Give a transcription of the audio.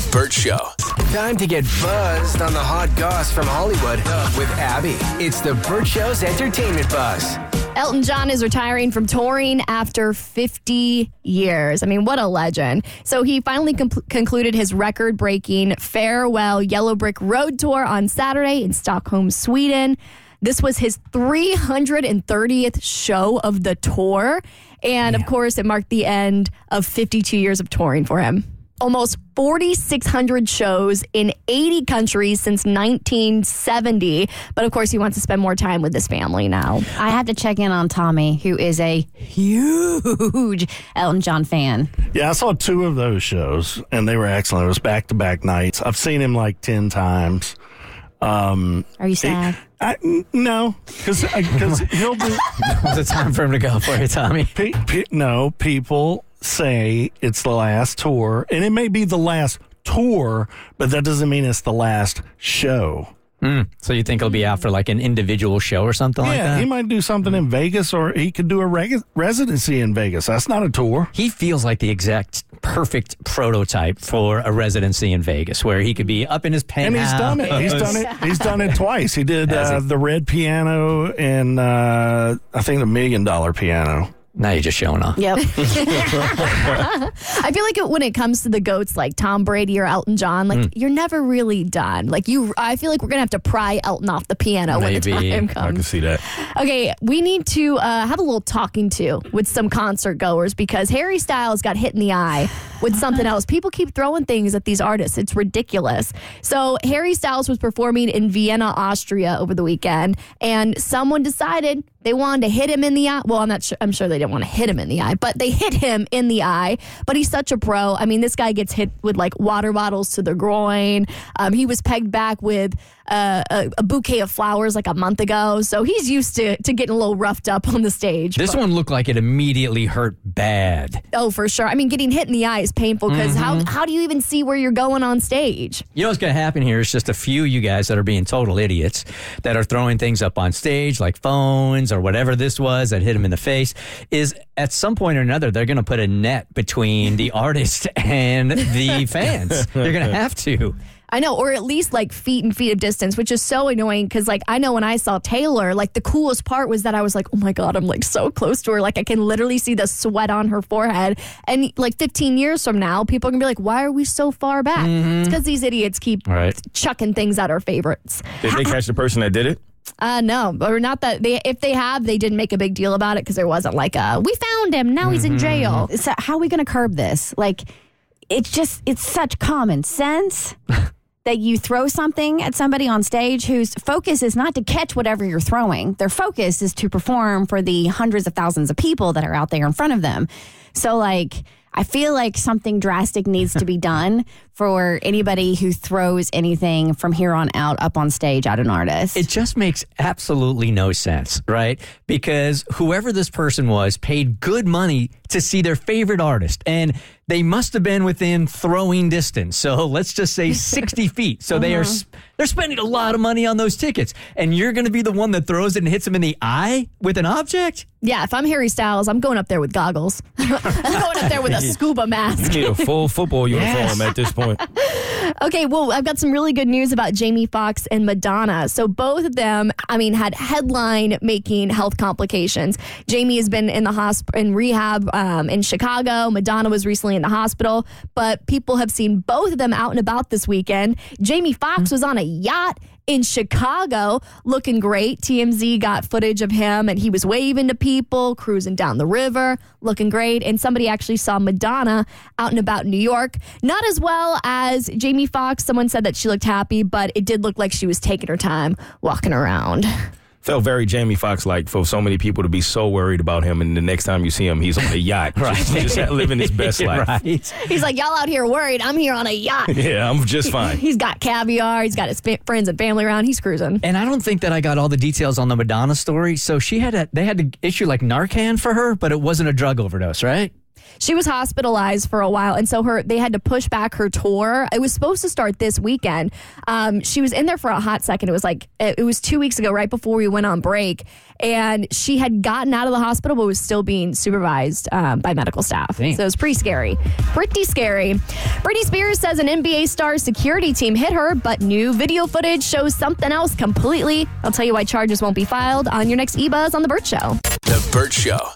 The Bert Show. Time to get buzzed on the hot goss from Hollywood with Abby. It's the Bert Show's entertainment buzz. Elton John is retiring from touring after 50 years. I mean, what a legend. So he finally com- concluded his record breaking farewell Yellow Brick Road tour on Saturday in Stockholm, Sweden. This was his 330th show of the tour. And of course, it marked the end of 52 years of touring for him. Almost 4,600 shows in 80 countries since 1970. But of course, he wants to spend more time with his family now. I have to check in on Tommy, who is a huge Elton John fan. Yeah, I saw two of those shows, and they were excellent. It was back to back nights. I've seen him like ten times. Um, Are you sad? I, n- no, because he'll do. Was it time for him to go for you, Tommy? Pe- pe- no, people say it's the last tour, and it may be the last tour, but that doesn't mean it's the last show. So you think he'll be out for like an individual show or something like that? yeah, he might do something in Vegas, or he could do a reg- residency in Vegas. That's not a tour. he feels like the exact perfect prototype for a residency in Vegas, where he could be up in his pants. And he's done it. He's done it. He's done it twice. He did uh, the red piano and uh, I think the million dollar piano. Now you're just showing off. Yep. I feel like it, when it comes to the goats like Tom Brady or Elton John, like Hmm. you're never really done. Like you, I feel like we're gonna have to pry Elton off the piano when the time I I can see that. Okay, we need to uh, have a little talking to with some concert goers because Harry Styles got hit in the eye with something else. People keep throwing things at these artists. It's ridiculous. So Harry Styles was performing in Vienna, Austria over the weekend, and someone decided they wanted to hit him in the eye. Well, I'm not sure. I'm sure they didn't want to hit him in the eye, but they hit him in the eye. But he's such a pro. I mean, this guy gets hit with like water bottles to the groin. Um, he was pegged back with uh, a, a bouquet of flowers like a month ago, so he's used to to getting a little roughed up on the stage. This But- one looked like it immediately hurt bad. oh, for sure. I mean, getting hit in the eye is painful because how mm-hmm. how do you even see where you're going on stage? You know what's going to happen here is just a few of you guys that are being total idiots that are throwing things up on stage like phones or whatever this was that hit him in the face. Is at some point or another they're going to put a net between the artist and the fans. They're going to have to. I know, or at least like feet and feet of distance, which is so annoying because, like, I know when I saw Taylor, like, the coolest part was that I was like, oh my God, I'm like so close to her. Like, I can literally see the sweat on her forehead. And like 15 years from now, people are gonna be like, why are we so far back? It's because these idiots keep Right. chucking things at our favorites. Did they catch the person that did it? Uh, no, or not that they, if they have, they didn't make a big deal about it because there wasn't like a, we found him, now he's in jail. so how are we going to curb this? Like, it's just, it's such common sense. That you throw something at somebody on stage whose focus is not to catch whatever you're throwing. Their focus is to perform for the hundreds of thousands of people that are out there in front of them. So, like, I feel like something drastic needs to be done for anybody who throws anything from here on out up on stage at an artist. It just makes absolutely no sense, right? Because whoever this person was paid good money to see their favorite artist, and they must have been within throwing distance. So let's just say 60 feet. So they are uh-huh. they're spending a lot of money on those tickets, and you're going to be the one that throws it and hits them in the eye with an object. Yeah, if I'm Harry Styles, I'm going up there with goggles. I'm going up there with a scuba mask. Need a full football uniform at this point. Okay, well, I've got some really good news about Jamie Foxx and Madonna. So both of them, I mean, had headline making health complications. Jamie has been in the hosp- in rehab um, in Chicago. Madonna was recently in the hospital, but people have seen both of them out and about this weekend. Jamie Foxx was on a yacht in Chicago looking great. TMZ got footage of him and he was waving to people, cruising down the river, looking great. And somebody actually saw Madonna out and about in New York. Not as well as Jamie Foxx. Someone said that she looked happy, but it did look like she was taking her time walking around. Felt very Jamie Foxx like for so many people to be so worried about him, and the next time you see him, he's on a yacht, right? Just, just living his best life. right. He's like, Y'all out here worried. I'm here on a yacht. Yeah, I'm just fine. He's got caviar. He's got his fa- friends and family around. He's cruising. And I don't think that I got all the details on the Madonna story. So she had a, they had to issue like Narcan for her, but it wasn't a drug overdose, right? She was hospitalized for a while, and so her they had to push back her tour. It was supposed to start this weekend. Um, she was in there for a hot second. It was like it, it was two weeks ago, right before we went on break, and she had gotten out of the hospital, but was still being supervised um, by medical staff. Dang. So it was pretty scary, pretty scary. Britney Spears says an NBA star security team hit her, but new video footage shows something else completely. I'll tell you why charges won't be filed on your next eBuzz on the Bert Show. The Bert Show.